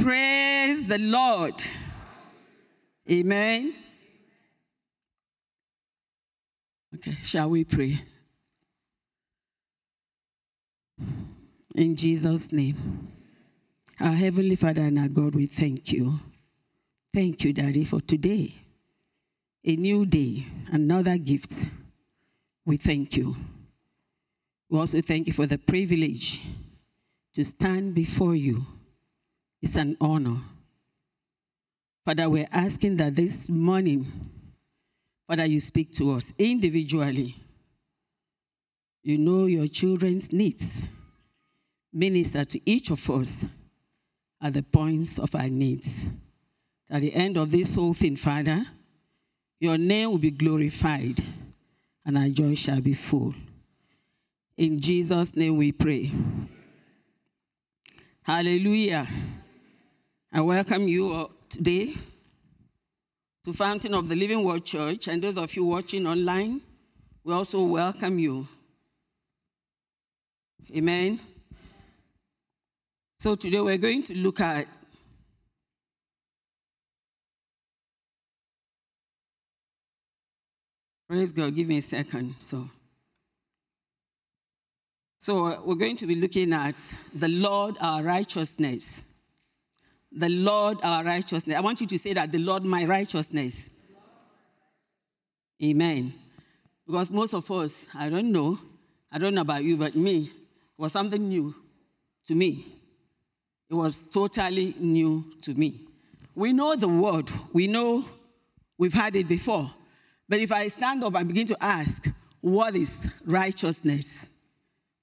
Praise the Lord. Amen. Okay, shall we pray? In Jesus' name. Our Heavenly Father and our God, we thank you. Thank you, Daddy, for today. A new day, another gift. We thank you. We also thank you for the privilege to stand before you. It's an honor. Father, we're asking that this morning, Father, you speak to us individually. You know your children's needs. Minister to each of us at the points of our needs. At the end of this whole thing, Father, your name will be glorified and our joy shall be full. In Jesus' name we pray. Hallelujah. I welcome you today to Fountain of the Living Word Church, and those of you watching online, we also welcome you. Amen. So today we're going to look at Praise God. Give me a second. So, so we're going to be looking at the Lord our righteousness. The Lord our righteousness. I want you to say that the Lord my righteousness. Amen. Because most of us, I don't know, I don't know about you, but me, was something new to me. It was totally new to me. We know the word, we know we've had it before. But if I stand up and begin to ask, what is righteousness?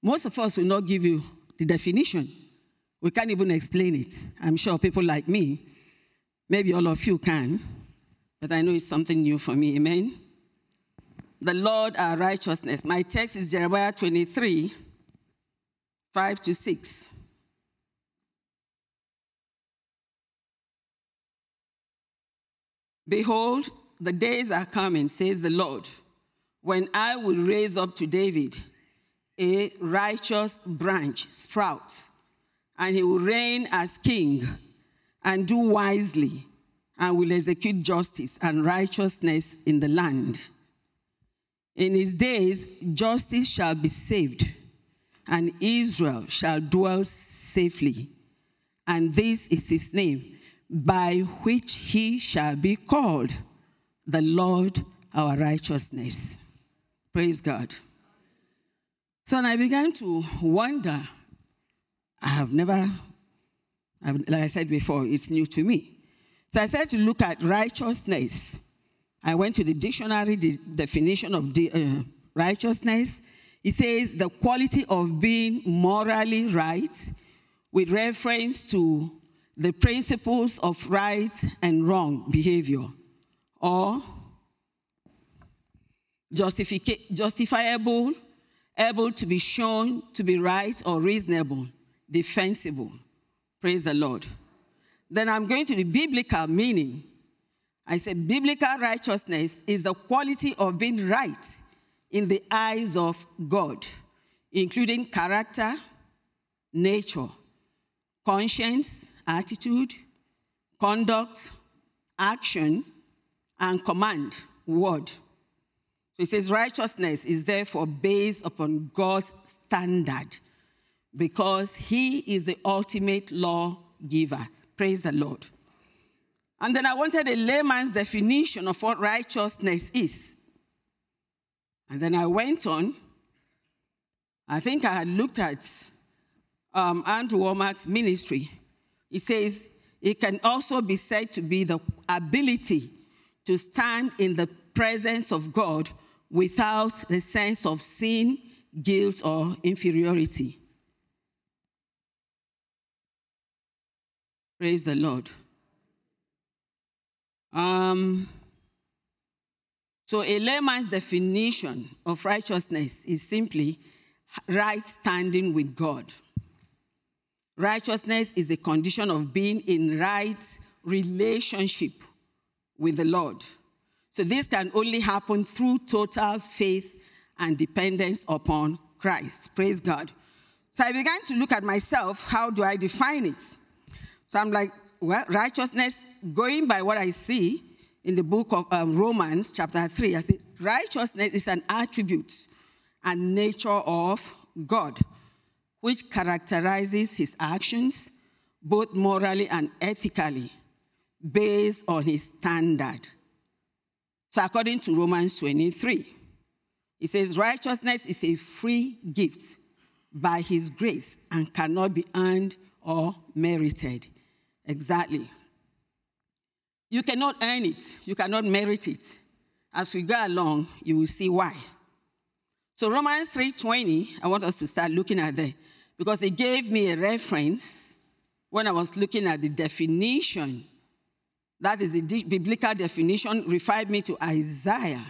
Most of us will not give you the definition. We can't even explain it. I'm sure people like me, maybe all of you can, but I know it's something new for me. Amen. The Lord our righteousness. My text is Jeremiah 23, 5 to 6. Behold, the days are coming, says the Lord, when I will raise up to David a righteous branch sprout, and he will reign as king and do wisely, and will execute justice and righteousness in the land. In his days, justice shall be saved, and Israel shall dwell safely. And this is his name, by which he shall be called the Lord our righteousness. Praise God. So and I began to wonder. I have never, like I said before, it's new to me. So I started to look at righteousness. I went to the dictionary, the definition of the, uh, righteousness. It says the quality of being morally right with reference to the principles of right and wrong behavior or justifiable, able to be shown to be right or reasonable, defensible. Praise the Lord. Then I'm going to the biblical meaning. I said biblical righteousness is the quality of being right in the eyes of God, including character, nature, conscience, attitude, conduct, action, and command, word. So it says righteousness is therefore based upon God's standard because he is the ultimate law giver. Praise the Lord. And then I wanted a layman's definition of what righteousness is. And then I went on. I think I had looked at um, Andrew Wommack's ministry. He says it can also be said to be the ability to stand in the presence of God without the sense of sin, guilt, or inferiority. Praise the Lord. Um, so, a layman's definition of righteousness is simply right standing with God. Righteousness is a condition of being in right relationship with the Lord. So this can only happen through total faith and dependence upon Christ. Praise God. So I began to look at myself. How do I define it? So I'm like, well, righteousness, going by what I see in the book of um, Romans, chapter 3, I say righteousness is an attribute and nature of God, which characterizes his actions, both morally and ethically, based on his standard. So, according to Romans 23, it says, Righteousness is a free gift by his grace and cannot be earned or merited. Exactly. You cannot earn it, you cannot merit it. As we go along, you will see why. So Romans 3:20, I want us to start looking at that because it gave me a reference when I was looking at the definition. That is the biblical definition, referred me to Isaiah.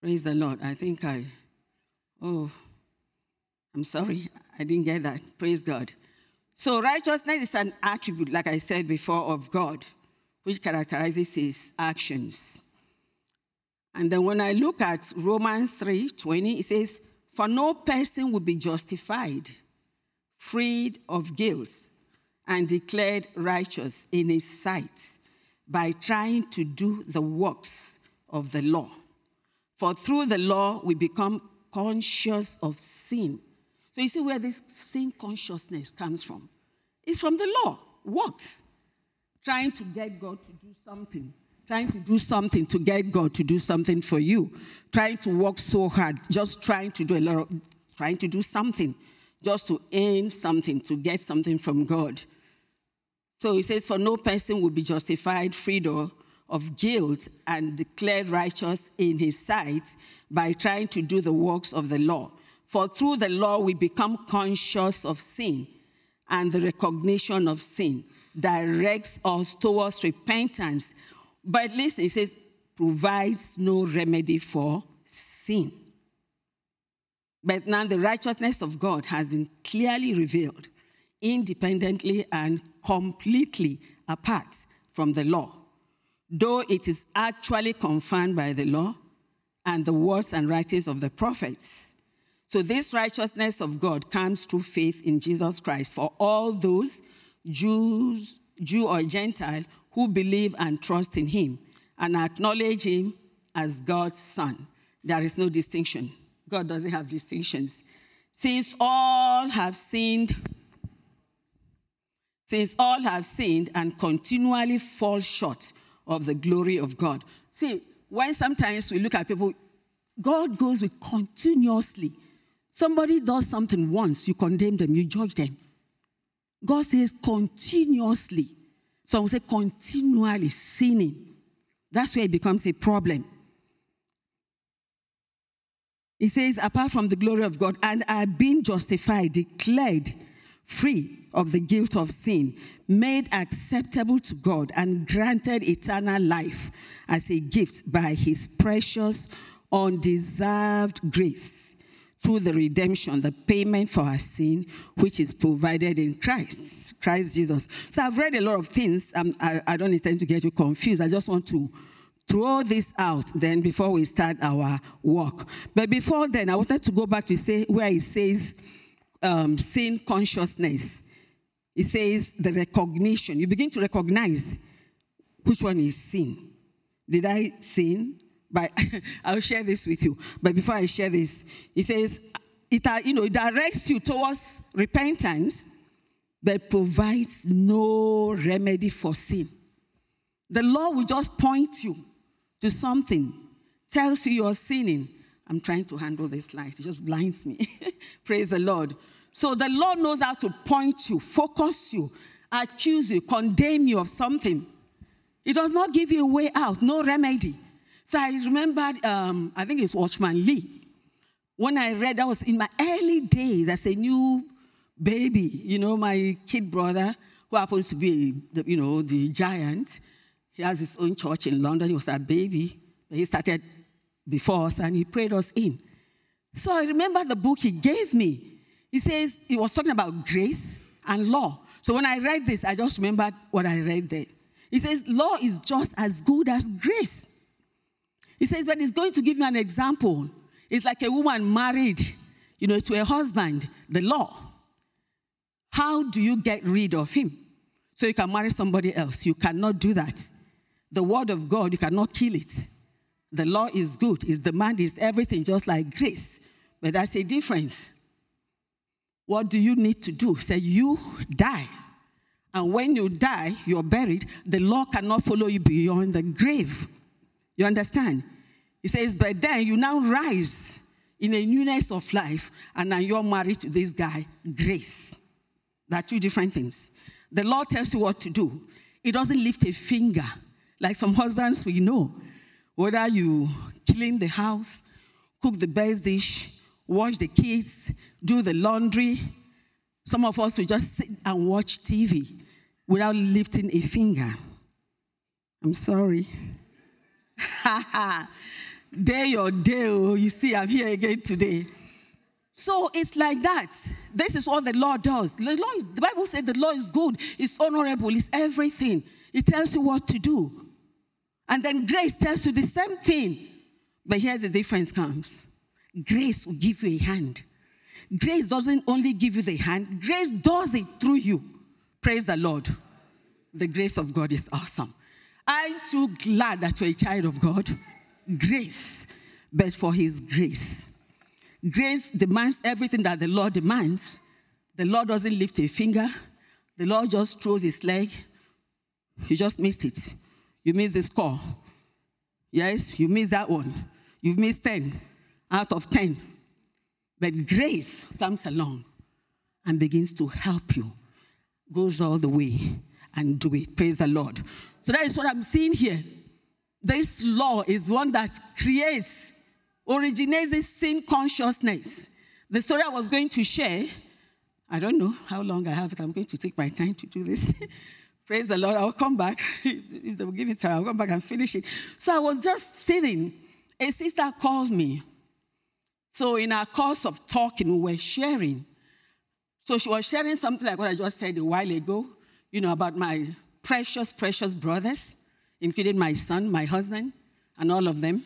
Praise the Lord. I think I, oh, I'm sorry, I didn't get that. Praise God. So, righteousness is an attribute, like I said before, of God, which characterizes his actions. And then when I look at Romans 3 20, it says, For no person will be justified, freed of guilt, and declared righteous in his sight by trying to do the works of the law. For through the law we become conscious of sin. So you see where this same consciousness comes from. It's from the law, works. Trying to get God to do something. Trying to do something to get God to do something for you. Trying to work so hard, just trying to do a lot of, trying to do something, just to earn something, to get something from God. So he says, For no person will be justified, freed of guilt, and declared righteous in his sight by trying to do the works of the law. For through the law we become conscious of sin, and the recognition of sin directs us towards repentance. But listen, it says, provides no remedy for sin. But now the righteousness of God has been clearly revealed, independently and completely apart from the law, though it is actually confirmed by the law and the words and writings of the prophets. So, this righteousness of God comes through faith in Jesus Christ for all those Jews, Jew or Gentile who believe and trust in Him and acknowledge Him as God's Son. There is no distinction. God doesn't have distinctions. Since all have sinned, since all have sinned and continually fall short of the glory of God. See, when sometimes we look at people, God goes with continuously Somebody does something once, you condemn them, you judge them. God says continuously. Some say continually sinning. That's where it becomes a problem. He says, apart from the glory of God, and are being justified, declared free of the guilt of sin, made acceptable to God, and granted eternal life as a gift by his precious, undeserved grace through the redemption, the payment for our sin, which is provided in Christ, Christ Jesus. So I've read a lot of things. Um, I, I don't intend to get you confused. I just want to throw this out then before we start our work. But before then, I wanted to go back to say where it says um, sin consciousness. It says the recognition. You begin to recognize which one is sin. Did I sin? But I'll share this with you. But before I share this, he says, it, you know, it directs you towards repentance, but provides no remedy for sin. The law will just point you to something, tells you you're sinning. I'm trying to handle this light, it just blinds me. Praise the Lord. So the law knows how to point you, focus you, accuse you, condemn you of something. It does not give you a way out, no remedy. So I remembered, um, I think it's Watchman Nee. When I read, that was in my early days as a new baby, you know, my kid brother, who happens to be, the, you know, the giant. He has his own church in London. He was a baby. He started before us and he prayed us in. So I remember the book he gave me. He says, he was talking about grace and law. So when I read this, I just remembered what I read there. He says, law is just as good as grace. He says, but he's going to give you an example. It's like a woman married, you know, to a husband, the law. How do you get rid of him? So you can marry somebody else. You cannot do that. The word of God, you cannot kill it. The law is good, its demand is everything, just like grace. But that's a difference. What do you need to do? Say, you die. And when you die, you're buried. The law cannot follow you beyond the grave. You understand? He says, but then you now rise in a newness of life, and now you're married to this guy, grace. There are two different things. The Lord tells you what to do, it doesn't lift a finger. Like some husbands we know, whether you clean the house, cook the best dish, wash the kids, do the laundry. Some of us will just sit and watch TV without lifting a finger. I'm sorry. day or day, oh, you see, I'm here again today. So it's like that. This is what the law does. The, the Bible said the law is good, it's honorable, it's everything. It tells you what to do. And then grace tells you the same thing. But here the difference comes grace will give you a hand. Grace doesn't only give you the hand, grace does it through you. Praise the Lord. The grace of God is awesome. I'm too glad that you're a child of God. Grace, but for His grace. Grace demands everything that the Lord demands. The Lord doesn't lift a finger, the Lord just throws his leg. You just missed it. You missed the score. Yes, you missed that one. You've missed 10 out of 10. But grace comes along and begins to help you, goes all the way and do it. Praise the Lord. So that is what I'm seeing here. This law is one that creates, originates sin consciousness. The story I was going to share, I don't know how long I have it. I'm going to take my time to do this. Praise the Lord. I'll come back. if they will give me time, I'll come back and finish it. So I was just sitting. A sister called me. So in our course of talking, we were sharing. So she was sharing something like what I just said a while ago, you know, about my precious, precious brothers, including my son, my husband, and all of them.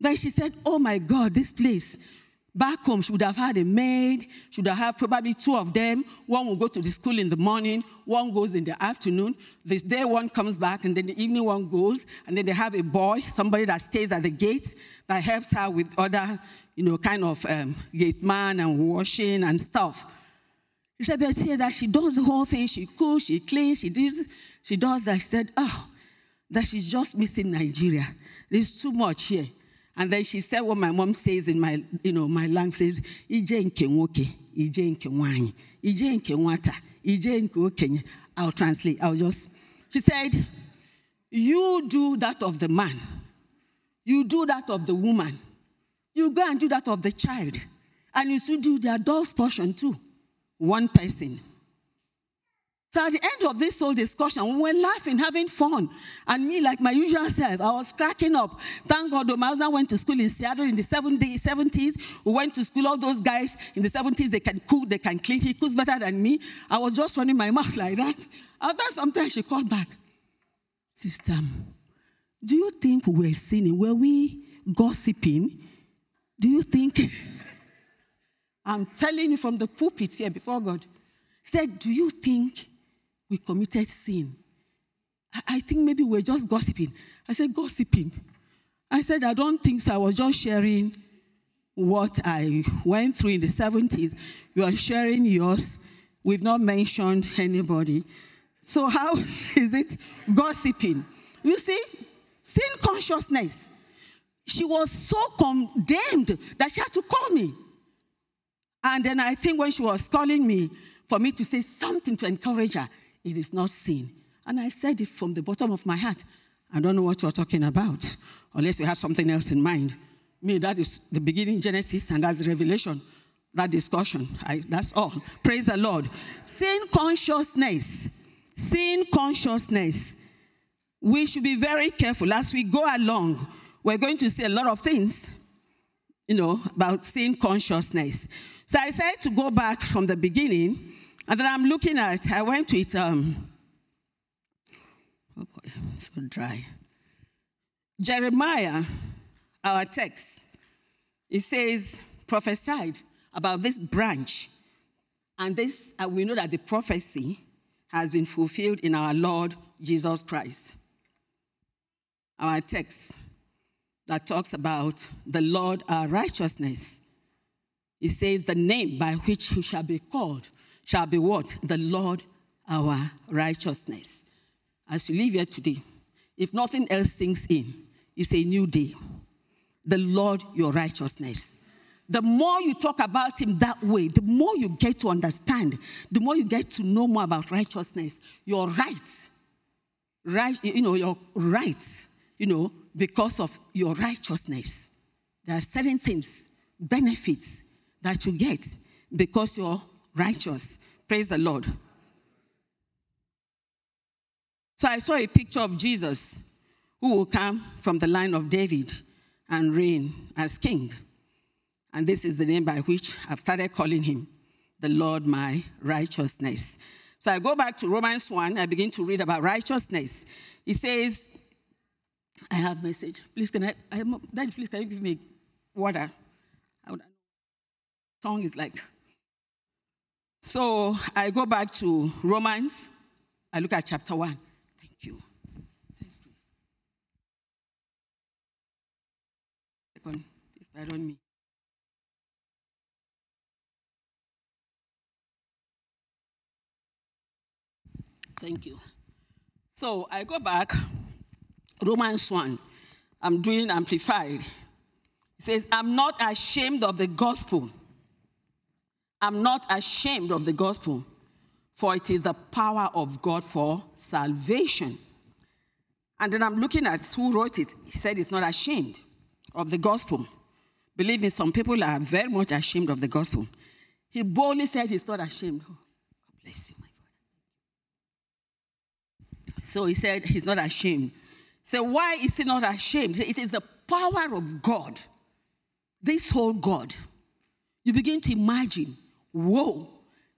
Then she said, Oh my God, this place, back home, should have had a maid, should have had probably two of them. One will go to the school in the morning, one goes in the afternoon. The day one comes back, and then the evening one goes, and then they have a boy, somebody that stays at the gate that helps her with other, you know, kind of um, gate man and washing and stuff. But here that she does the whole thing. She cooks, she cleans, she does, she does that. She said, oh, that she's just missing Nigeria. There's too much here. And then she said what my mom says in my, you know, my language says, Ije ije nke nwanyi, ije nke ije. I'll translate. I'll just, she said, you do that of the man. You do that of the woman. You go and do that of the child. And you should do the adult portion too. One person. So at the end of this whole discussion, we were laughing, having fun. And me, like my usual self, I was cracking up. Thank God, husband went to school in Seattle in the 70s. We went to school, all those guys in the 70s, they can cook, they can clean. He cooks better than me. I was just running my mouth like that. After some time, she called back. Sister, do you think we were sinning? Were we gossiping? Do you think? I'm telling you from the pulpit here before God. Said, do you think we committed sin. I, think maybe we're just gossiping. I said, gossiping. I said, I don't think so. I was just sharing what I went through in the 70s. You are sharing yours. We've not mentioned anybody. So, how is it gossiping? You see, sin consciousness. She was so condemned that she had to call me. And then I think when she was calling me for me to say something to encourage her, it is not sin. And I said it from the bottom of my heart. I don't know what you're talking about, unless you have something else in mind. Me, that is the beginning Genesis, and that's Revelation. That discussion. I, that's all. Praise the Lord. Sin consciousness. Sin consciousness. We should be very careful as we go along. We're going to see a lot of things, you know, about sin consciousness. So I said to go back from the beginning and then I'm looking at, I went to it, um, oh boy, it's so dry. Jeremiah, our text, it says, prophesied about this branch. And this, uh, we know that the prophecy has been fulfilled in our Lord Jesus Christ. Our text that talks about the Lord our righteousness. It says, The name by which he shall be called shall be what? The Lord our righteousness. As you live here today, if nothing else sinks in, it's a new day. The Lord your righteousness. The more you talk about him that way, the more you get to understand, the more you get to know more about righteousness, your rights, right, you know, your rights, you know, because of your righteousness. There are certain things, benefits that you get because you're righteous. Praise the Lord. So I saw a picture of Jesus who will come from the line of David and reign as king. And this is the name by which I've started calling him the Lord my righteousness. So I go back to Romans 1, I begin to read about righteousness. He says, I have message. Please, can I, I Daddy, please, can you give me water? Tongue is like. So I go back to Romans. I look at chapter 1. Thank you. Second, please pardon me. Thank you. So I go back, Romans 1. I'm doing amplified. It says, I'm not ashamed of the gospel. I'm not ashamed of the gospel, for it is the power of God for salvation. And then I'm looking at who wrote it. He said he's not ashamed of the gospel. Believe me, some people are very much ashamed of the gospel. He boldly said he's not ashamed. Oh, God bless you, my brother. so he said he's not ashamed. So why is he not ashamed? It is the power of God. This whole God. You begin to imagine, whoa.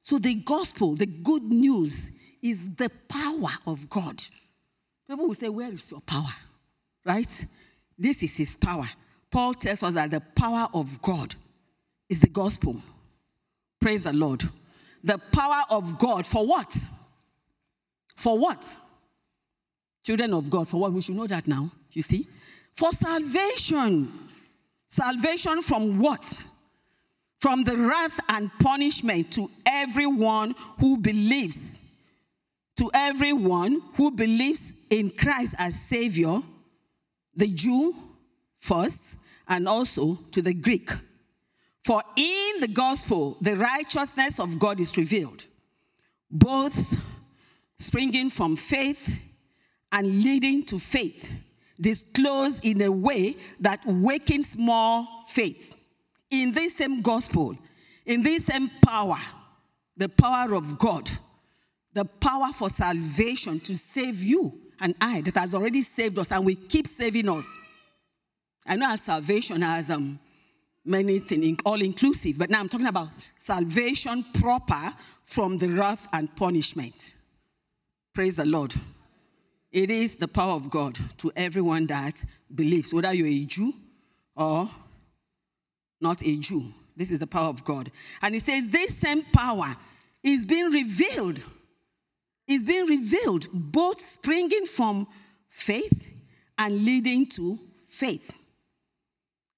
So the gospel, the good news, is the power of God. People will say, Where is your power? Right? This is his power. Paul tells us that the power of God is the gospel. Praise the Lord. The power of God for what? For what? children of God. For what? We should know that now. You see? For salvation. Salvation from what? From the wrath and punishment to everyone who believes. To everyone who believes in Christ as Savior, the Jew first, and also to the Greek. For in the gospel, the righteousness of God is revealed, both springing from faith and leading to faith, disclosed in a way that wakens more faith. In this same gospel, in this same power, the power of God, the power for salvation to save you and I that has already saved us and will keep saving us. I know our salvation has um, many things, all inclusive, but now I'm talking about salvation proper from the wrath and punishment. Praise the Lord. It is the power of God to everyone that believes, whether you're a Jew or not a Jew. This is the power of God. And he says, This same power is being revealed. Is being revealed, both springing from faith and leading to faith.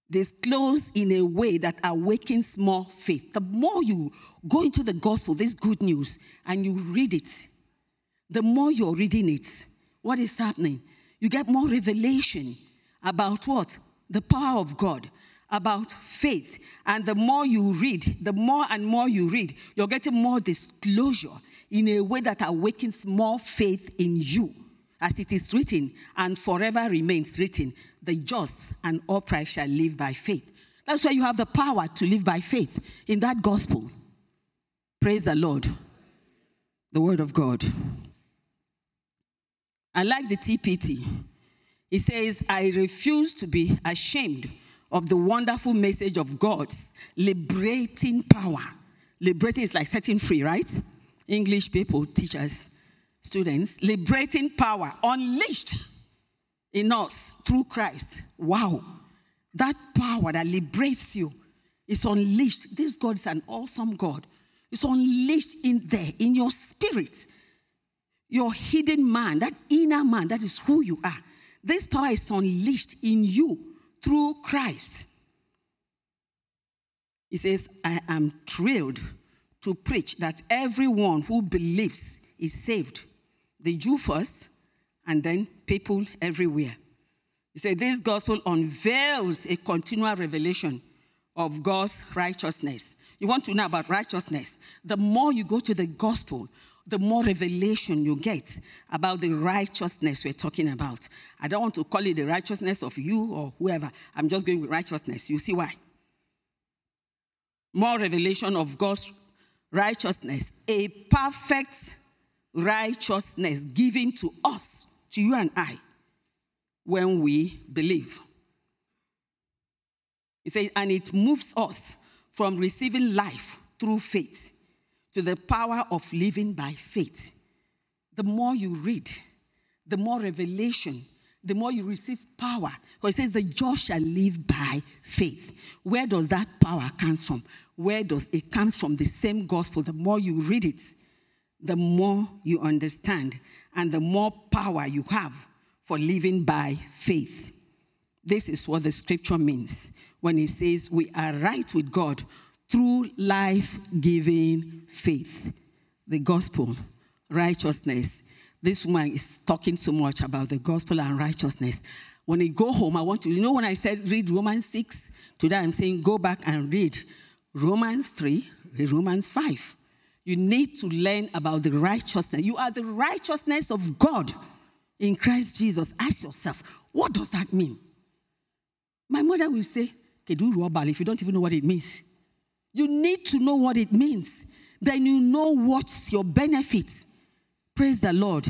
Disclosed in a way that awakens more faith. The more you go into the gospel, this good news, and you read it, the more you're reading it, what is happening? You get more revelation about what? The power of God, about faith. And the more you read, the more and more you read, you're getting more disclosure in a way that awakens more faith in you. As it is written, and forever remains written, the just and upright shall live by faith. That's why you have the power to live by faith in that gospel. Praise the Lord. The word of God. I like the TPT. It says, I refuse to be ashamed of the wonderful message of God's liberating power. Liberating is like setting free, right? English people, teachers, students. Liberating power unleashed in us through Christ. Wow. That power that liberates you is unleashed. This God is an awesome God. It's unleashed in there, in your spirit. Your hidden man, that inner man, that is who you are. This power is unleashed in you through Christ. He says, I am thrilled to preach that everyone who believes is saved. The Jew first, and then people everywhere. He said, This gospel unveils a continual revelation of God's righteousness. You want to know about righteousness? The more you go to the gospel, the more revelation you get about the righteousness we're talking about. I don't want to call it the righteousness of you or whoever. I'm just going with righteousness. You see why? More revelation of God's righteousness, a perfect righteousness given to us, to you and I, when we believe. He said, and it moves us from receiving life through faith to the power of living by faith. The more you read, the more revelation, the more you receive power. Because it says the just shall live by faith. Where does that power come from? Where does it come from? The same gospel. The more you read it, the more you understand, and the more power you have for living by faith. This is what the scripture means when it says we are right with God through life giving faith. The gospel, righteousness. This woman is talking so much about the gospel and righteousness. When I go home, I want to, you know, when I said read Romans 6, today I'm saying go back and read Romans 3, Romans 5. You need to learn about the righteousness. You are the righteousness of God in Christ Jesus. Ask yourself, what does that mean? My mother will say, if you don't even know what it means. You need to know what it means. Then you know what's your benefits. Praise the Lord.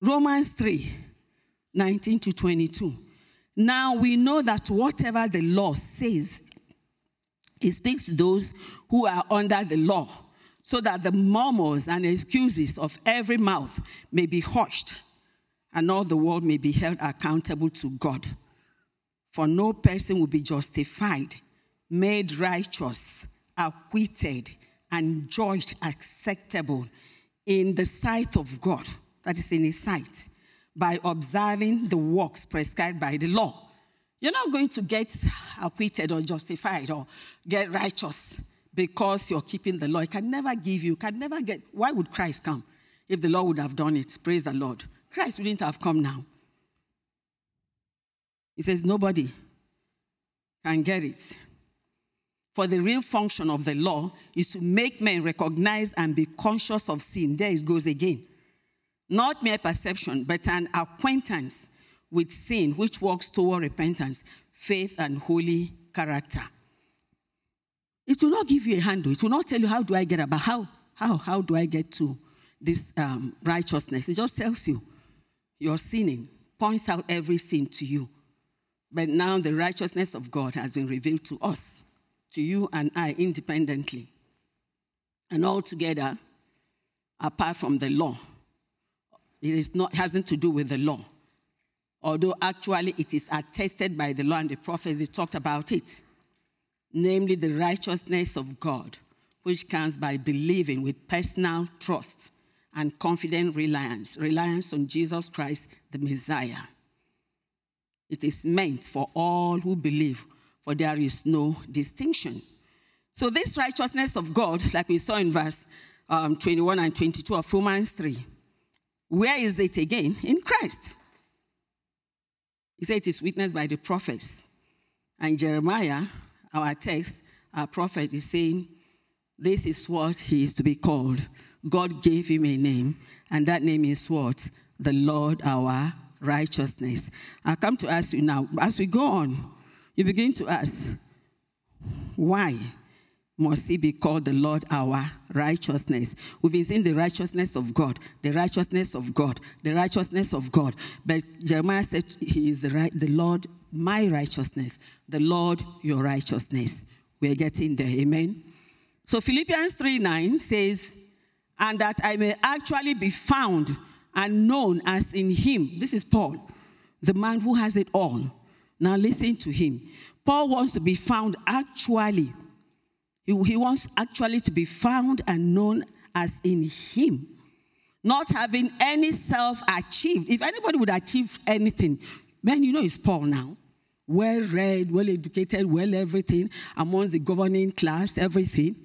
Romans 3 19 to 22. Now we know that whatever the law says, it speaks to those who are under the law, so that the murmurs and excuses of every mouth may be hushed, and all the world may be held accountable to God. For no person will be justified made righteous, acquitted, and judged acceptable in the sight of God, that is in His sight, by observing the works prescribed by the law. You're not going to get acquitted or justified or get righteous because you're keeping the law. It can never give you, can never get. Why would Christ come if the law would have done it? Praise the Lord. Christ wouldn't have come now. He says, nobody can get it. For the real function of the law is to make men recognize and be conscious of sin. There it goes again. Not mere perception, but an acquaintance with sin which works toward repentance, faith, and holy character. It will not give you a handle. It will not tell you how do I get about how how how do I get to this um, righteousness. It just tells you you're sinning, points out every sin to you. But now the righteousness of God has been revealed to us to you and I independently and all together apart from the law. It is not, hasn't to do with the law. Although actually it is attested by the law and the prophets, talked about it. Namely, the righteousness of God, which comes by believing with personal trust and confident reliance, reliance on Jesus Christ, the Messiah. It is meant for all who believe for there is no distinction. So, this righteousness of God, like we saw in verse um, 21 and 22 of Romans 3, where is it again? In Christ. He said it is witnessed by the prophets. And Jeremiah, our text, our prophet, is saying, This is what he is to be called. God gave him a name, and that name is what? The Lord our righteousness. I come to ask you now, as we go on, you begin to ask, why must he be called the Lord our righteousness? We've been seeing the righteousness of God, the righteousness of God, the righteousness of God. But Jeremiah said he is the, right, the Lord my righteousness, the Lord your righteousness. We're getting there, amen. So Philippians 3 9 says, and that I may actually be found and known as in him. This is Paul, the man who has it all now listen to him. Paul wants to be found actually He, he wants actually to be found and known as in Him, not having any self achieved. If anybody would achieve anything, man, you know it's Paul now. Well read, well educated, well everything, amongst the governing class, everything.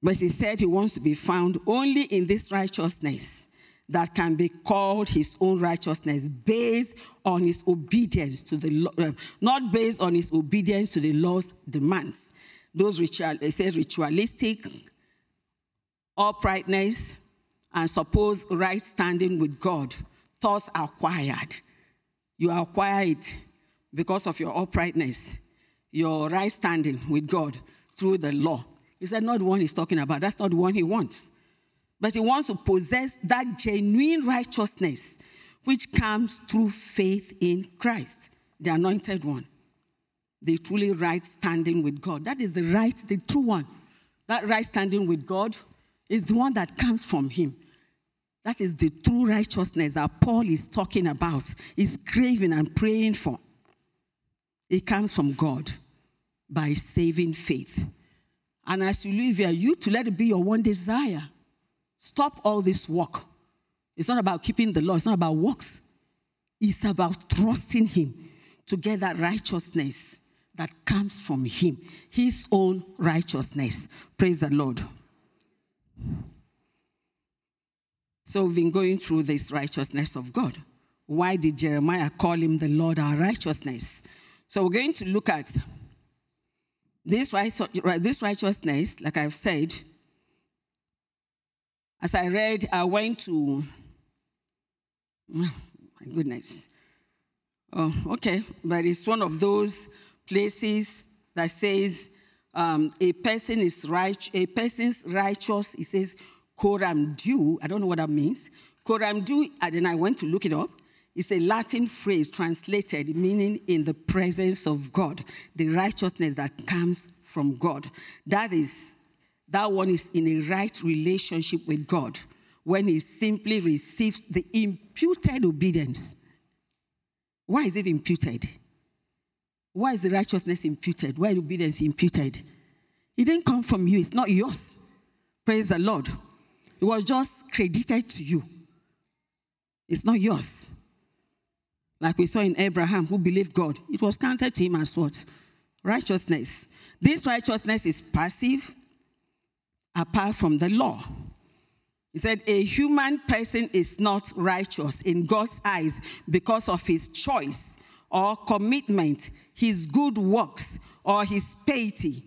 But he said he wants to be found only in this righteousness that can be called his own righteousness based on his obedience to the law, uh, not based on his obedience to the law's demands. Those ritual, it says ritualistic uprightness and supposed right standing with God, thoughts acquired. You acquire it because of your uprightness, your right standing with God through the law. He said, not the one he's talking about. That's not the one he wants. But he wants to possess that genuine righteousness which comes through faith in Christ, the anointed one. The truly right standing with God. That is the right, the true one. That right standing with God is the one that comes from him. That is the true righteousness that Paul is talking about, is craving and praying for. It comes from God by saving faith. And as you live here, you to let it be your one desire. Stop all this work. It's not about keeping the law, it's not about works. It's about trusting Him to get that righteousness that comes from Him, His own righteousness. Praise the Lord. So we've been going through this righteousness of God. Why did Jeremiah call him the Lord our righteousness? So we're going to look at this, this righteousness, like I've said, as I read, I went to, oh, my goodness. Oh, okay, but it's one of those places that says um, a person is right, a person's righteous. It says coram deo. I don't know what that means. Coram deo. And then I went to look it up. It's a Latin phrase translated meaning in the presence of God, the righteousness that comes from God. That is, that one is in a right relationship with God when he simply receives the imputed obedience. Why is it imputed? Why is the righteousness imputed? Why is obedience imputed? It didn't come from you, it's not yours. Praise the Lord. It was just credited to you. It's not yours. Like we saw in Abraham, who believed God, it was counted to him as what? Righteousness. This righteousness is passive apart from the law. He said, A human person is not righteous in God's eyes because of his choice or commitment, his good works, or his piety,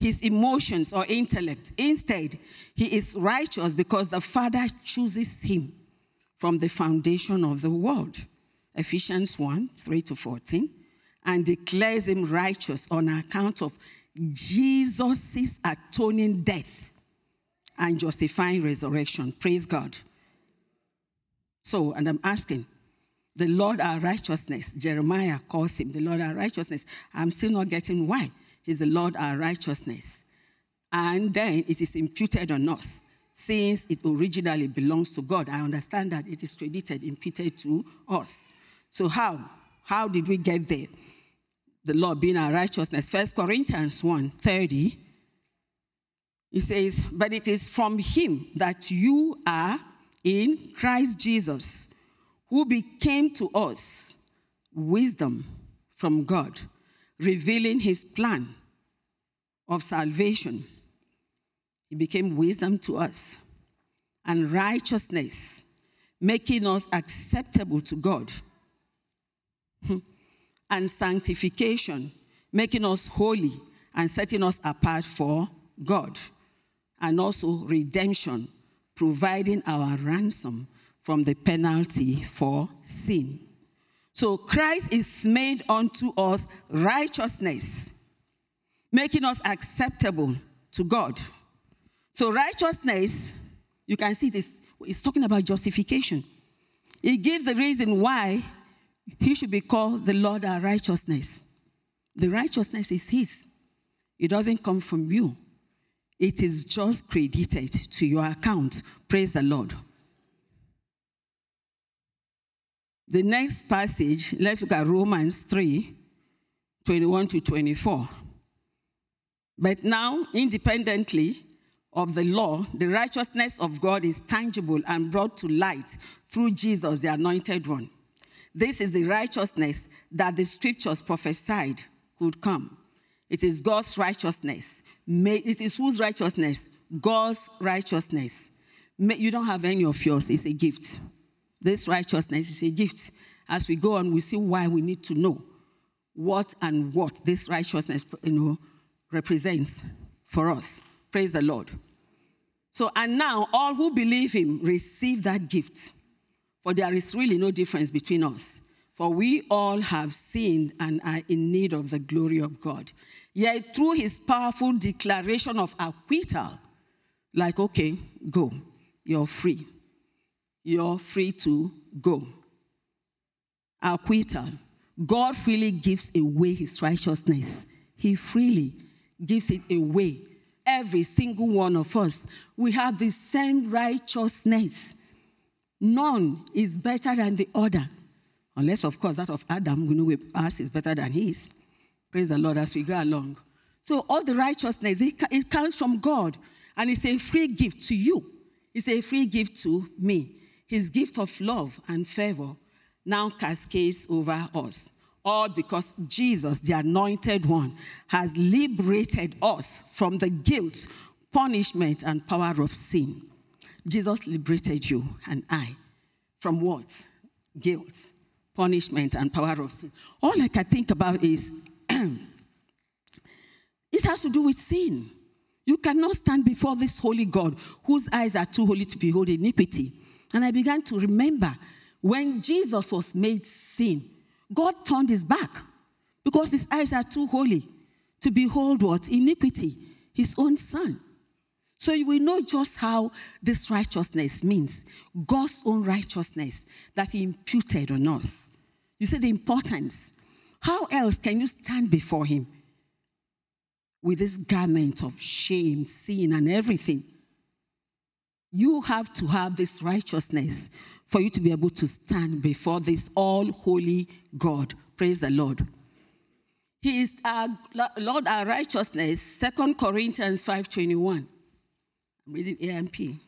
his emotions or intellect. Instead, he is righteous because the Father chooses him from the foundation of the world. Ephesians 1 3 to 14. And declares him righteous on account of Jesus' atoning death and justifying resurrection. Praise God. So, and I'm asking, the Lord our righteousness, Jeremiah calls him the Lord our righteousness. I'm still not getting why. He's the Lord our righteousness. And then it is imputed on us since it originally belongs to God. I understand that it is credited, imputed to us. So how? How did we get there? The Lord being our righteousness. First Corinthians 1 30. He says, But it is from him that you are in Christ Jesus, who became to us wisdom from God, revealing his plan of salvation he became wisdom to us and righteousness, making us acceptable to God, hmm. And sanctification, making us holy and setting us apart for God, and also redemption, providing our ransom from the penalty for sin. So Christ is made unto us righteousness, making us acceptable to God. So righteousness, you can see this, it's talking about justification. It gives the reason why he should be called the Lord our righteousness. The righteousness is his. It doesn't come from you. It is just credited to your account. Praise the Lord. The next passage, let's look at Romans 3 21 to 24. But now, independently of the law, the righteousness of God is tangible and brought to light through Jesus, the anointed one. This is the righteousness that the scriptures prophesied could come. It is God's righteousness. It is whose righteousness? God's righteousness. You don't have any of yours, it's a gift. This righteousness is a gift. As we go on, we see why we need to know what and what this righteousness you know, represents for us. Praise the Lord. So, and now all who believe him receive that gift. For there is really no difference between us. For we all have sinned and are in need of the glory of God. Yet through his powerful declaration of acquittal, like, okay, go, you're free. You're free to go. Acquittal. God freely gives away his righteousness. He freely gives it away. Every single one of us, we have the same righteousness. None is better than the other. Unless, of course, that of Adam, we know us is better than his. Praise the Lord as we go along. So, all the righteousness, it comes from God. And it's a free gift to you. It's a free gift to me. His gift of love and favor now cascades over us. All because Jesus, the anointed one, has liberated us from the guilt, punishment, and power of sin. Jesus liberated you and I from what? Guilt, punishment, and power of sin. All I can think about is it has to do with sin. You cannot stand before this holy God whose eyes are too holy to behold iniquity. And I began to remember when Jesus was made sin, God turned his back because his eyes are too holy to behold what? Iniquity, his own son. So you will know just how this righteousness means God's own righteousness that he imputed on us. You see the importance. How else can you stand before him? with this garment of shame, sin, and everything. You have to have this righteousness for you to be able to stand before this all holy God. Praise the Lord. He is our Lord, our righteousness. Second Corinthians 5:21. I'm reading AMP. He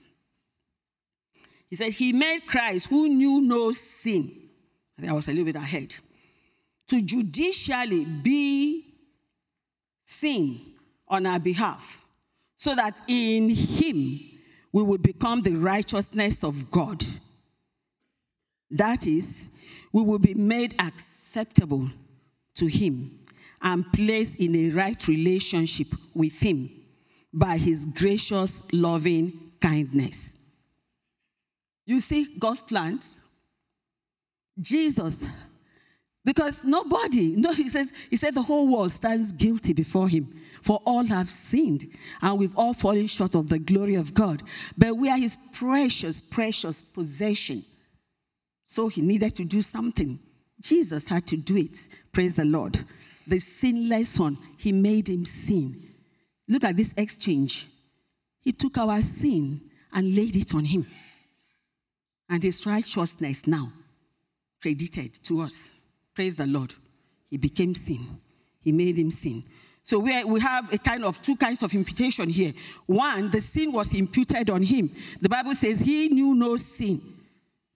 said, He made Christ who knew no sin. I think I was a little bit ahead. To judicially be sin on our behalf, so that in him we would become the righteousness of God. That is, we will be made acceptable to him and placed in a right relationship with him by his gracious, loving kindness. You see God's plans? Jesus because nobody, no, he says, he said the whole world stands guilty before him. For all have sinned, and we've all fallen short of the glory of God. But we are his precious, precious possession. So he needed to do something. Jesus had to do it. Praise the Lord. The sinless one, he made him sin. Look at this exchange. He took our sin and laid it on him. And his righteousness now credited to us. Praise the Lord. He became sin. He made him sin. So we, we have a kind of two kinds of imputation here. One, the sin was imputed on him. The Bible says he knew no sin,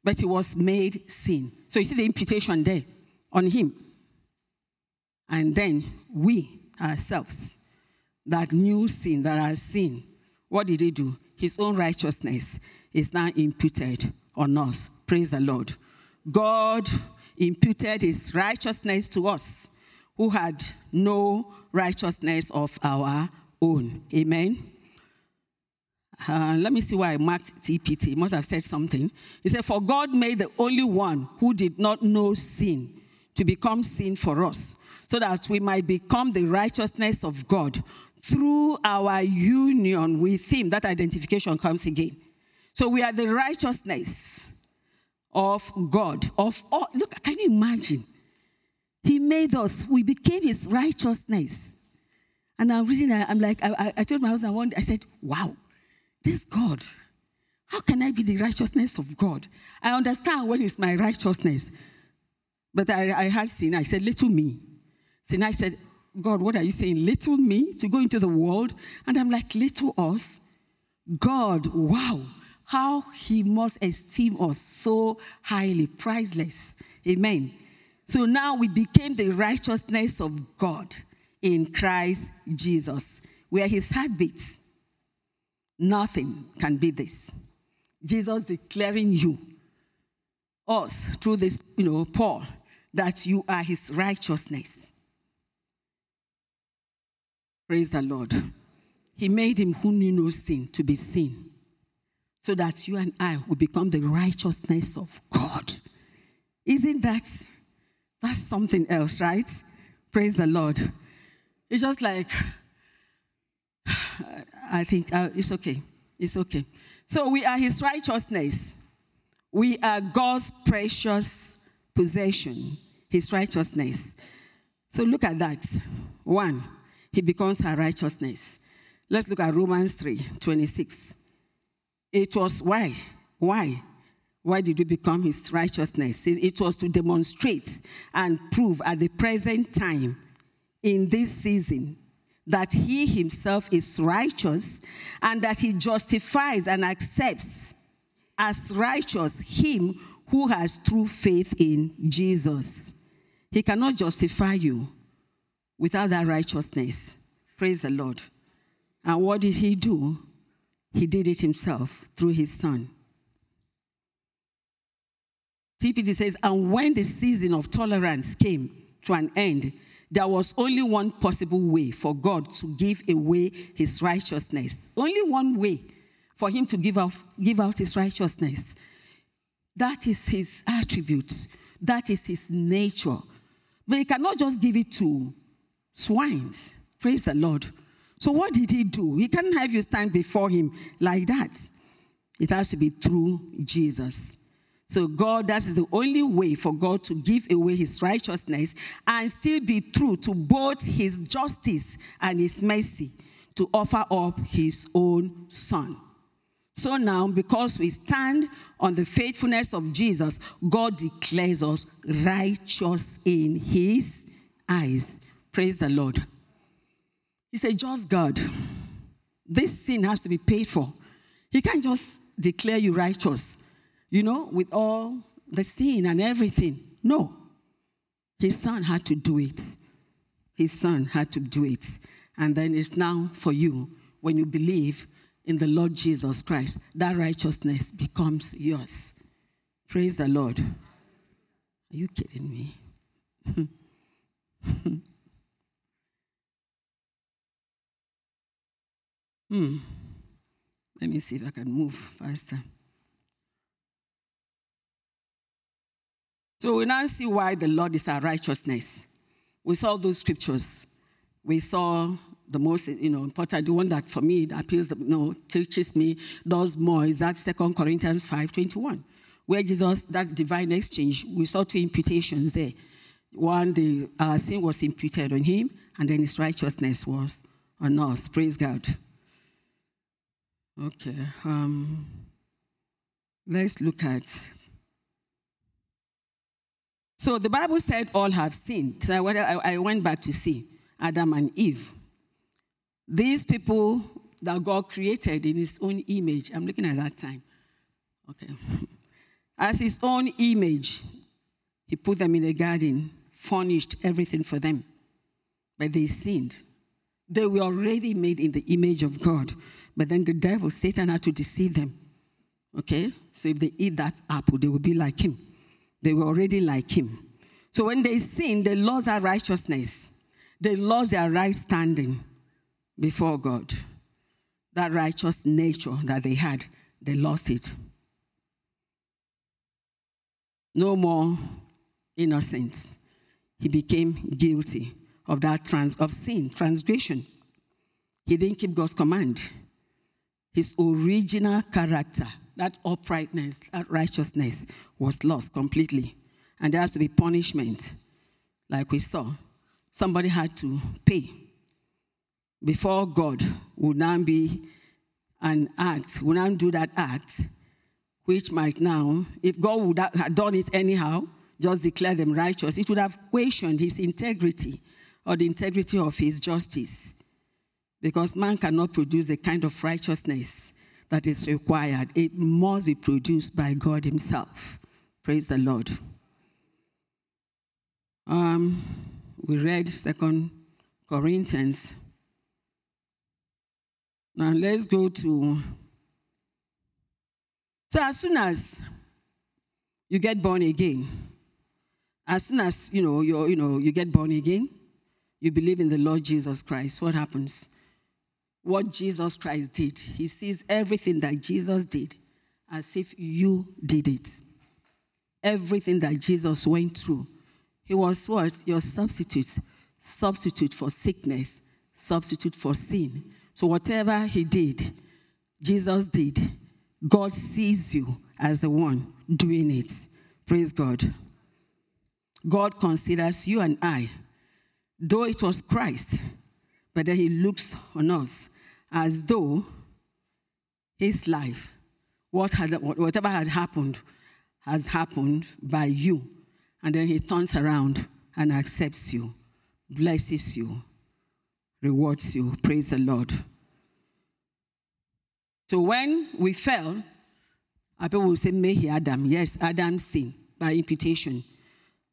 but he was made sin. So you see the imputation there on him. And then we ourselves, that new sin, that are sin, what did he do? His own righteousness is now imputed on us. Praise the Lord. God imputed his righteousness to us who had no righteousness of our own. Amen. Uh, let me see why I marked TPT. He must have said something. He said, For God made the only one who did not know sin to become sin for us, so that we might become the righteousness of God through our union with Him. That identification comes again. So we are the righteousness of God. Of all, look, can you imagine? He made us, we became his righteousness. And I'm reading, I'm like, I, I told my husband one day, I said, wow, this God, how can I be the righteousness of God? I understand when it's my righteousness. But I, I had sin. I said, little me. Sin, I said, God, what are you saying? Little me to go into the world? And I'm like, little us? God, wow, how he must esteem us so highly, priceless. Amen. So now we became the righteousness of God in Christ Jesus. We are his heartbeats. Nothing can be this. Jesus declaring you, us, through this, you know, Paul, that you are his righteousness. Praise the Lord. He made him who knew no sin to be sin, so that you and I will become the righteousness of God. Isn't that that's something else, right? Praise the Lord. It's just like I think uh, it's okay. It's okay. So we are his righteousness. We are God's precious possession, his righteousness. So look at that. One, he becomes our righteousness. Let's look at Romans 3 26. It was why? Why? Why did we become his righteousness? It was to demonstrate and prove at the present time, in this season, that he himself is righteous and that he justifies and accepts as righteous him who has true faith in Jesus. He cannot justify you without that righteousness. Praise the Lord. And what did he do? He did it himself through his son. TPT says, and when the season of tolerance came to an end, there was only one possible way for God to give away his righteousness. Only one way for him to give out, give out his righteousness. That is his attribute, that is his nature. But he cannot just give it to swines. Praise the Lord. So, what did he do? He can't have you stand before him like that. It has to be through Jesus. So, God, that is the only way for God to give away his righteousness and still be true to both his justice and his mercy to offer up his own son. So now, because we stand on the faithfulness of Jesus, God declares us righteous in his eyes. Praise the Lord. He's a just God. This sin has to be paid for. He can't just declare you righteous, you know, with all the sin and everything. No. His son had to do it. His son had to do it. And then it's now for you when you believe in the Lord Jesus Christ, that righteousness becomes yours. Praise the Lord. Are you kidding me? hmm. Let me see if I can move faster. So we now see why the Lord is our righteousness. We saw those scriptures. We saw the most you know important, the one that for me that appeals, you know, teaches me, does more is that Second Corinthians 5:21, where Jesus, that divine exchange, we saw two imputations there. One, the uh, sin was imputed on him, and then his righteousness was on us. Praise God. Okay. Um, let's look at. So the Bible said all have sinned. So I went back to see Adam and Eve. These people that God created in his own image, I'm looking at that time. Okay. As his own image, he put them in a garden, furnished everything for them. But they sinned. They were already made in the image of God. But then the devil, Satan, had to deceive them. Okay? So if they eat that apple, they will be like him. They were already like him. So when they sin, they lost their righteousness. They lost their right standing before God. That righteous nature that they had, they lost it. No more innocence. He became guilty of that trans of sin, transgression. He didn't keep God's command. His original character, that uprightness, that righteousness, was lost completely. And there has to be punishment, like we saw. Somebody had to pay before God would now be an act, would now do that act, which might now, if God would have done it anyhow, just declare them righteous, it would have questioned his integrity or the integrity of his justice. Because man cannot produce the kind of righteousness that is required. It must be produced by God Himself. Praise the Lord. Um, we read Second Corinthians. Now let's go to. So as soon as you get born again, as soon as you know you you know you get born again, you believe in the Lord Jesus Christ. What happens? What Jesus Christ did. He sees everything that Jesus did as if you did it. Everything that Jesus went through. He was what? Your substitute. Substitute for sickness, substitute for sin. So, whatever he did, Jesus did. God sees you as the one doing it. Praise God. God considers you and I, though it was Christ, but then he looks on us as though his life, what whatever had happened, has happened by you. And then he turns around and accepts you, blesses you, rewards you. Praise the Lord. So when we fell, I people will say, May he Adam. Yes, Adam sinned by imputation.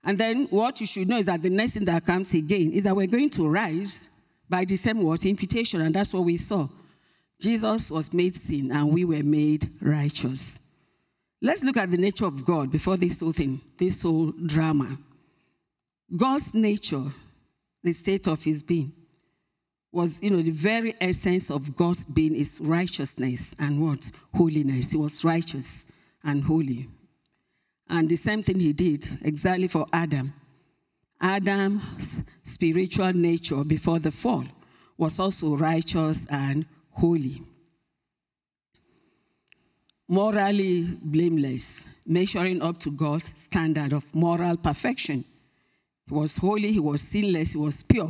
And then what you should know is that the next thing that comes again is that we're going to rise by the same word, imputation, and that's what we saw. Jesus was made sin and we were made righteous. Let's look at the nature of God before this whole thing, this whole drama. God's nature, the state of his being, was, you know, the very essence of God's being is righteousness and what? Holiness. He was righteous and holy. And the same thing he did exactly for Adam. Adam's spiritual nature before the fall was also righteous and holy. Morally blameless, measuring up to God's standard of moral perfection. He was holy, he was sinless, he was pure,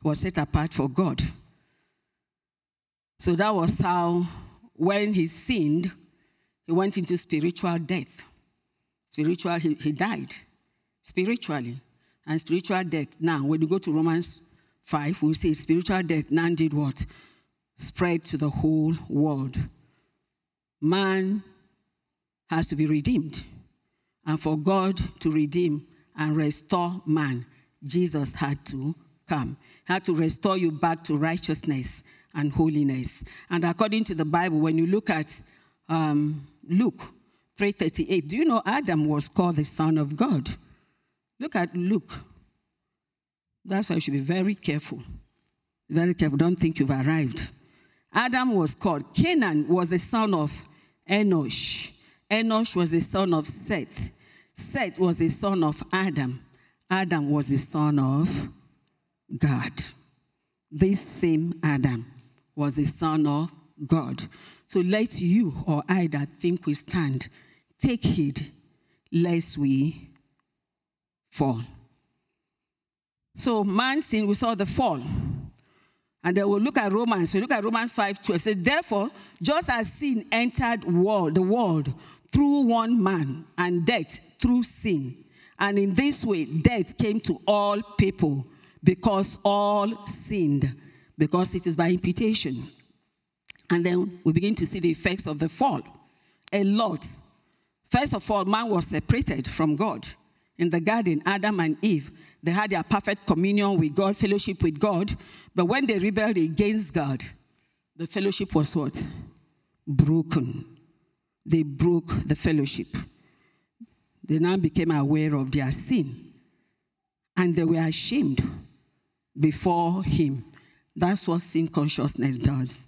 he was set apart for God. So that was how, when he sinned, he went into spiritual death. Spiritual, he, he died spiritually and spiritual death. Now, when you go to Romans 5, we see spiritual death now did what? Spread to the whole world. Man has to be redeemed. And for God to redeem and restore man, Jesus had to come. He had to restore you back to righteousness and holiness. And according to the Bible, when you look at um, Luke 3:38, do you know Adam was called the son of God? Look at Luke. That's why you should be very careful. Very careful. Don't think you've arrived. Adam was called. Canaan was the son of Enosh. Enosh was the son of Seth. Seth was the son of Adam. Adam was the son of God. This same Adam was the son of God. So let you or I that think we stand take heed lest we fall. So man sin, we saw the fall. And then we'll look at Romans. We look at Romans 5 12. It says, Therefore, just as sin entered world, the world through one man, and death through sin. And in this way, death came to all people because all sinned, because it is by imputation. And then we begin to see the effects of the fall. A lot. First of all, man was separated from God. In the garden, Adam and Eve, they had their perfect communion with God, fellowship with God. But when they rebelled against God, the fellowship was what? Broken. They broke the fellowship. They now became aware of their sin. And they were ashamed before Him. That's what sin consciousness does.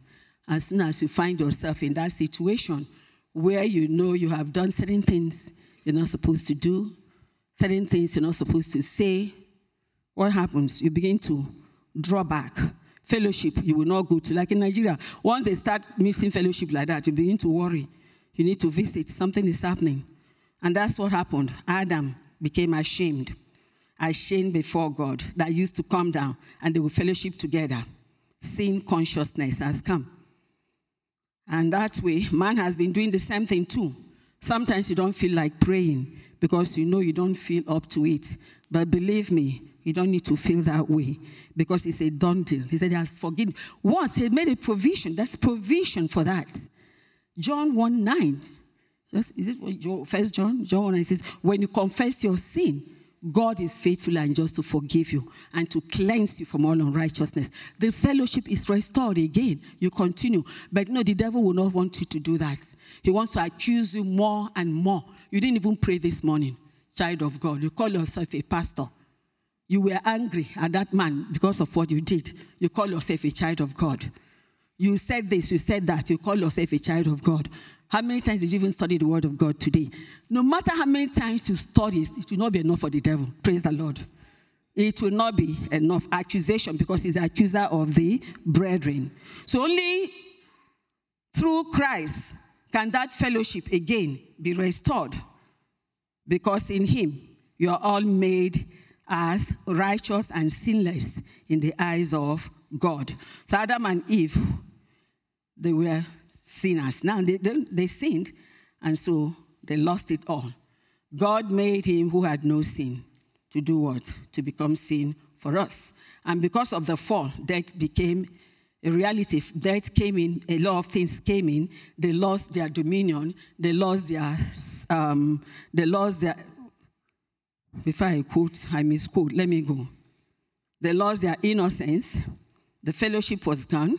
As soon as you find yourself in that situation where you know you have done certain things you're not supposed to do, certain things you're not supposed to say, what happens? You begin to draw back. Fellowship, you will not go to. Like in Nigeria, once they start missing fellowship like that, you begin to worry. You need to visit. Something is happening. And that's what happened. Adam became ashamed. Ashamed before God that used to come down and they will fellowship together. Sin consciousness has come. And that way, man has been doing the same thing too. Sometimes you don't feel like praying because you know you don't feel up to it. But believe me, You don't need to feel that way because it's a done deal. He said he has forgiven. Once he made a provision, that's provision for that. John 1 9. Just, is it First John? John 1 9 says, When you confess your sin, God is faithful and just to forgive you and to cleanse you from all unrighteousness. The fellowship is restored again. You continue. But no, the devil will not want you to do that. He wants to accuse you more and more. You didn't even pray this morning, child of God. You call yourself a pastor. You were angry at that man because of what you did. You call yourself a child of God. You said this, you said that, you call yourself a child of God. How many times did you even study the word of God today? No matter how many times you study, it it will not be enough for the devil. Praise the Lord. It will not be enough accusation because he's the accuser of the brethren. So only through Christ can that fellowship again be restored because in him you are all made as righteous and sinless in the eyes of God. So Adam and Eve they were sinners. Now they, they, they sinned, and so they lost it all. God made him who had no sin to do what? To become sin for us. And because of the fall, death became a reality. Death came in, a lot of things came in. They lost their dominion. They lost their, um, they lost their, before I quote, I misquote, let me go. They lost their innocence. The fellowship was gone.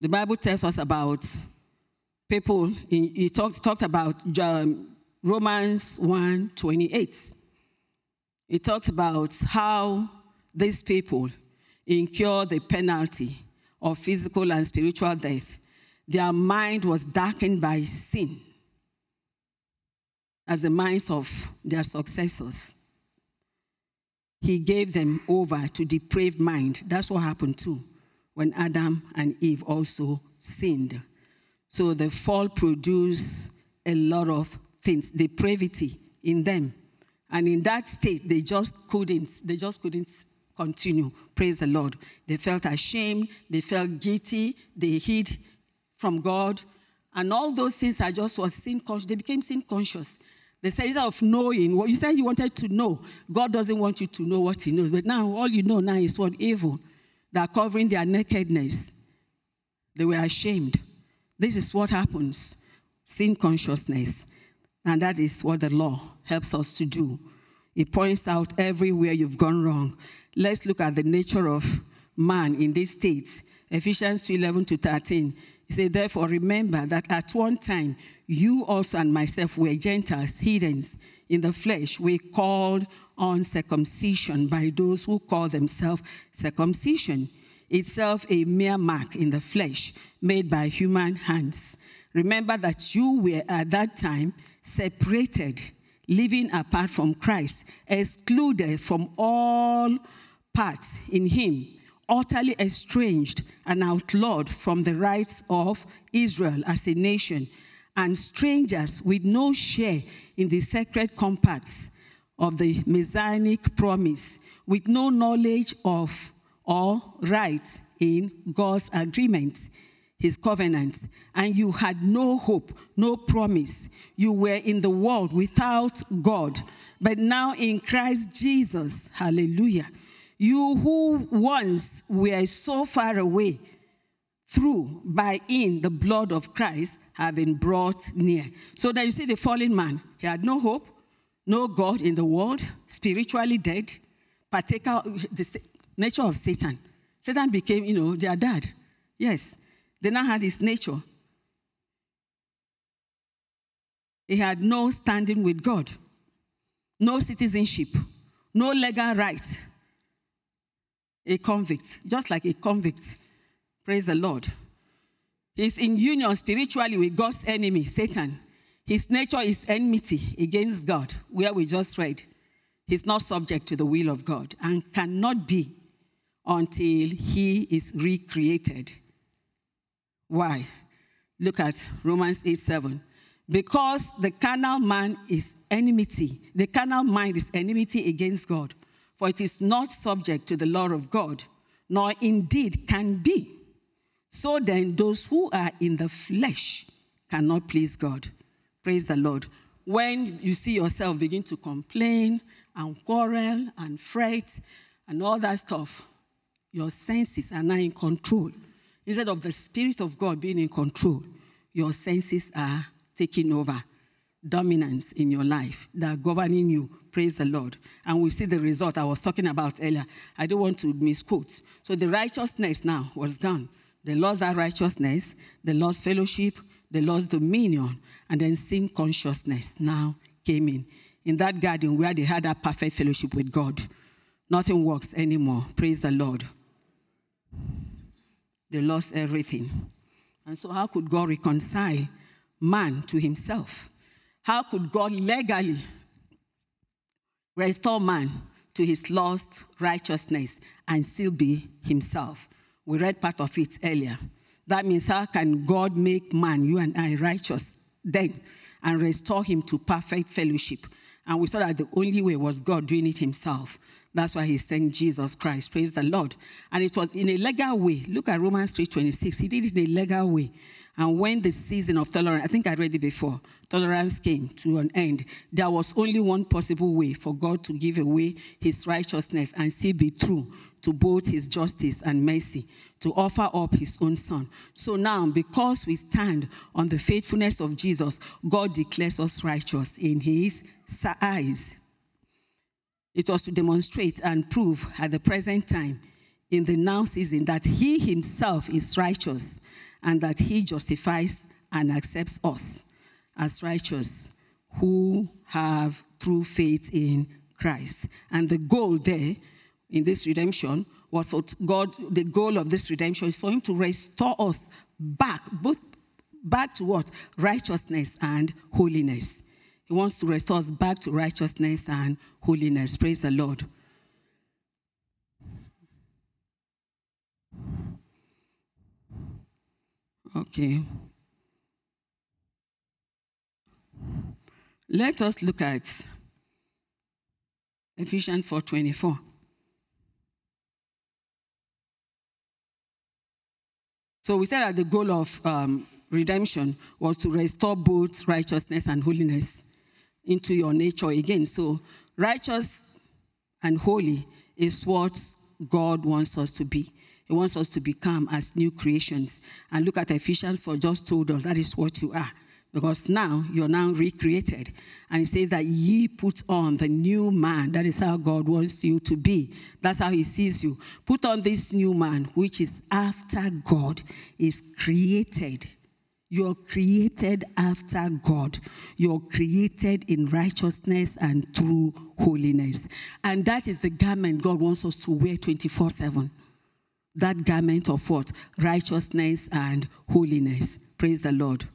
The Bible tells us about people, he talked, talked about um, Romans 1 28. It talks about how these people incur the penalty of physical and spiritual death. Their mind was darkened by sin as the minds of their successors. He gave them over to depraved mind. That's what happened too when Adam and Eve also sinned. So the fall produced a lot of things, depravity in them. And in that state, they just couldn't, they just couldn't continue. Praise the Lord. They felt ashamed, they felt guilty, they hid from God. And all those things I just was sin conscious. They became sin conscious. They said instead of knowing what you said you wanted to know, God doesn't want you to know what He knows. But now all you know now is what evil that covering their nakedness, they were ashamed. This is what happens sin consciousness. And that is what the law helps us to do. It points out everywhere you've gone wrong. Let's look at the nature of man in these states. Ephesians 2 11 to 13. He said, Therefore, remember that at one time you also and myself were Gentiles, heathens in the flesh. We called on circumcision by those who call themselves circumcision, itself a mere mark in the flesh made by human hands. Remember that you were at that time separated, living apart from Christ, excluded from all parts in Him, utterly estranged and outlawed from the rights of Israel as a nation, and strangers with no share in the sacred compacts of the messianic promise with no knowledge of or right in God's agreement, his covenant, and you had no hope, no promise. You were in the world without God, but now in Christ Jesus, hallelujah. You who once were so far away, through by in the blood of Christ have been brought near. So that you see the fallen man, he had no hope, no God in the world, spiritually dead, partaker the nature of Satan. Satan became, you know, their dad. Yes. They now had his nature. He had no standing with God, no citizenship, no legal right. A convict, just like a convict. Praise the Lord. He's in union spiritually with God's enemy, Satan. His nature is enmity against God, where we just read. He's not subject to the will of God and cannot be until he is recreated. Why? Look at Romans 8 7. Because the carnal man is enmity, the carnal mind is enmity against God, for it is not subject to the law of God, nor indeed can be. So then, those who are in the flesh cannot please God. Praise the Lord. when you see yourself begin to complain and quarrel and fret and all that stuff, your senses are now in control. Instead of the Spirit of God being in control, your senses are taking over dominance in your life that are governing you. Praise the Lord. And we see the result I was talking about earlier. I don't want to misquote. So the righteousness now was done. The our righteousness, the lost fellowship, the lost dominion, and then sin consciousness now came in. In that garden where they had that perfect fellowship with God, nothing works anymore. Praise the Lord. They lost everything. And so, how could God reconcile man to himself? How could God legally restore man to his lost righteousness and still be himself? We read part of it earlier. That means, how can God make man, you and I, righteous then and restore him to perfect fellowship? And we saw that the only way was God doing it himself. That's why he sent Jesus Christ. Praise the Lord. And it was in a legal way. Look at Romans 3:26. He did it in a legal way. And when the season of tolerance, I think I read it before, tolerance came to an end, there was only one possible way for God to give away his righteousness and still be true to both his justice and mercy, to offer up his own son. So now, because we stand on the faithfulness of Jesus, God declares us righteous in his eyes. It was to demonstrate and prove at the present time in the now season that he himself is righteous and that he justifies and accepts us as righteous who have true faith in Christ. And the goal there in this redemption was for God, the goal of this redemption is for him to restore us back, both back to what? Righteousness and holiness. He wants to restore us back to righteousness and holiness. Praise the Lord. Okay. Let us look at Ephesians 4:24. So we said that the goal of um, redemption was to restore both righteousness and holiness into your nature again. So righteous and holy is what God wants us to be. He wants us to become as new creations. And look at Ephesians 4 just told us that is what you are. Because now you're now recreated. And it says that ye put on the new man. That is how God wants you to be. That's how he sees you. Put on this new man, which is after God is created. You're created after God. You're created in righteousness and through holiness. And that is the garment God wants us to wear 24 7 that garment of what? Righteousness and holiness. Praise the Lord.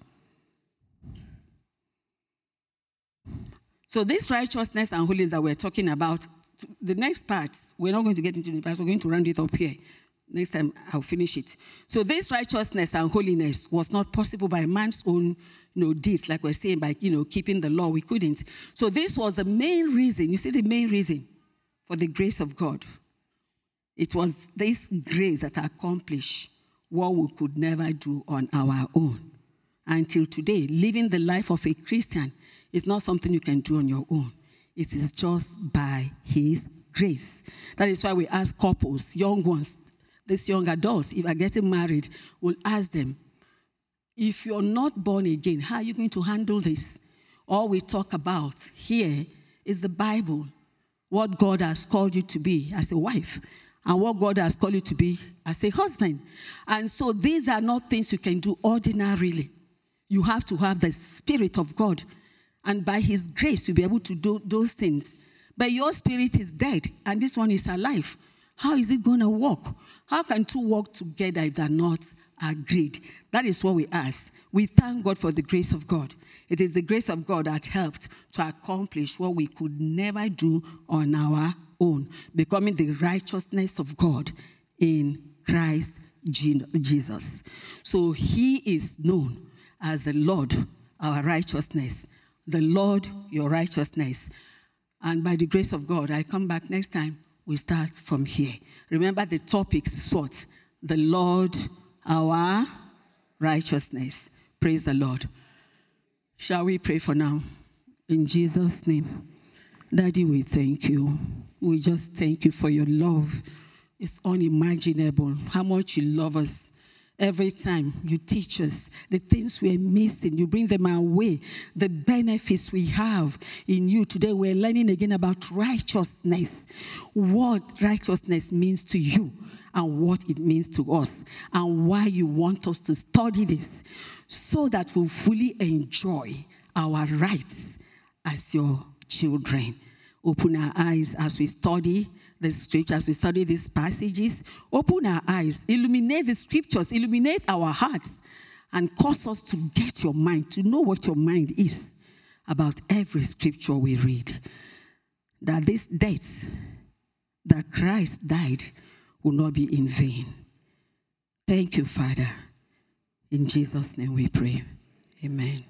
So, this righteousness and holiness that we're talking about, the next part, we're not going to get into the part, we're going to round it up here. Next time I'll finish it. So, this righteousness and holiness was not possible by man's own you know, deeds, like we're saying, by you know, keeping the law. We couldn't. So, this was the main reason. You see, the main reason for the grace of God it was this grace that accomplished what we could never do on our own. Until today, living the life of a Christian is not something you can do on your own. It is just by His grace. That is why we ask couples, young ones, these young adults, if are getting married, we'll ask them, if you're not born again, how are you going to handle this? All we talk about here is the Bible, what God has called you to be as a wife, and what God has called you to be as a husband. And so these are not things you can do ordinarily. You have to have the Spirit of God. And by His grace, you'll be able to do those things. But your spirit is dead, and this one is alive. How is it going to work? How can two work together if they're not agreed? That is what we ask. We thank God for the grace of God. It is the grace of God that helped to accomplish what we could never do on our own, becoming the righteousness of God in Christ Jesus. So he is known as the Lord, our righteousness. The Lord, your righteousness. And by the grace of God, I come back next time. We start from here. Remember the topics what? The Lord, our righteousness. Praise the Lord. Shall we pray for now? In Jesus' name. Daddy, we thank you. We just thank you for your love. It's unimaginable how much you love us. Every time you teach us the things we're missing, you bring them our way, the benefits we have in you. Today, we're learning again about righteousness, what righteousness means to you, and what it means to us, and why you want us to study this so that we'll fully enjoy our rights as your children. Open our eyes as we study the scriptures, we study these passages. Open our eyes, illuminate the scriptures, illuminate our hearts, and cause us to get your mind, to know what your mind is about every scripture we read. That this death that Christ died will not be in vain. Thank you, Father. In Jesus' name we pray. Amen.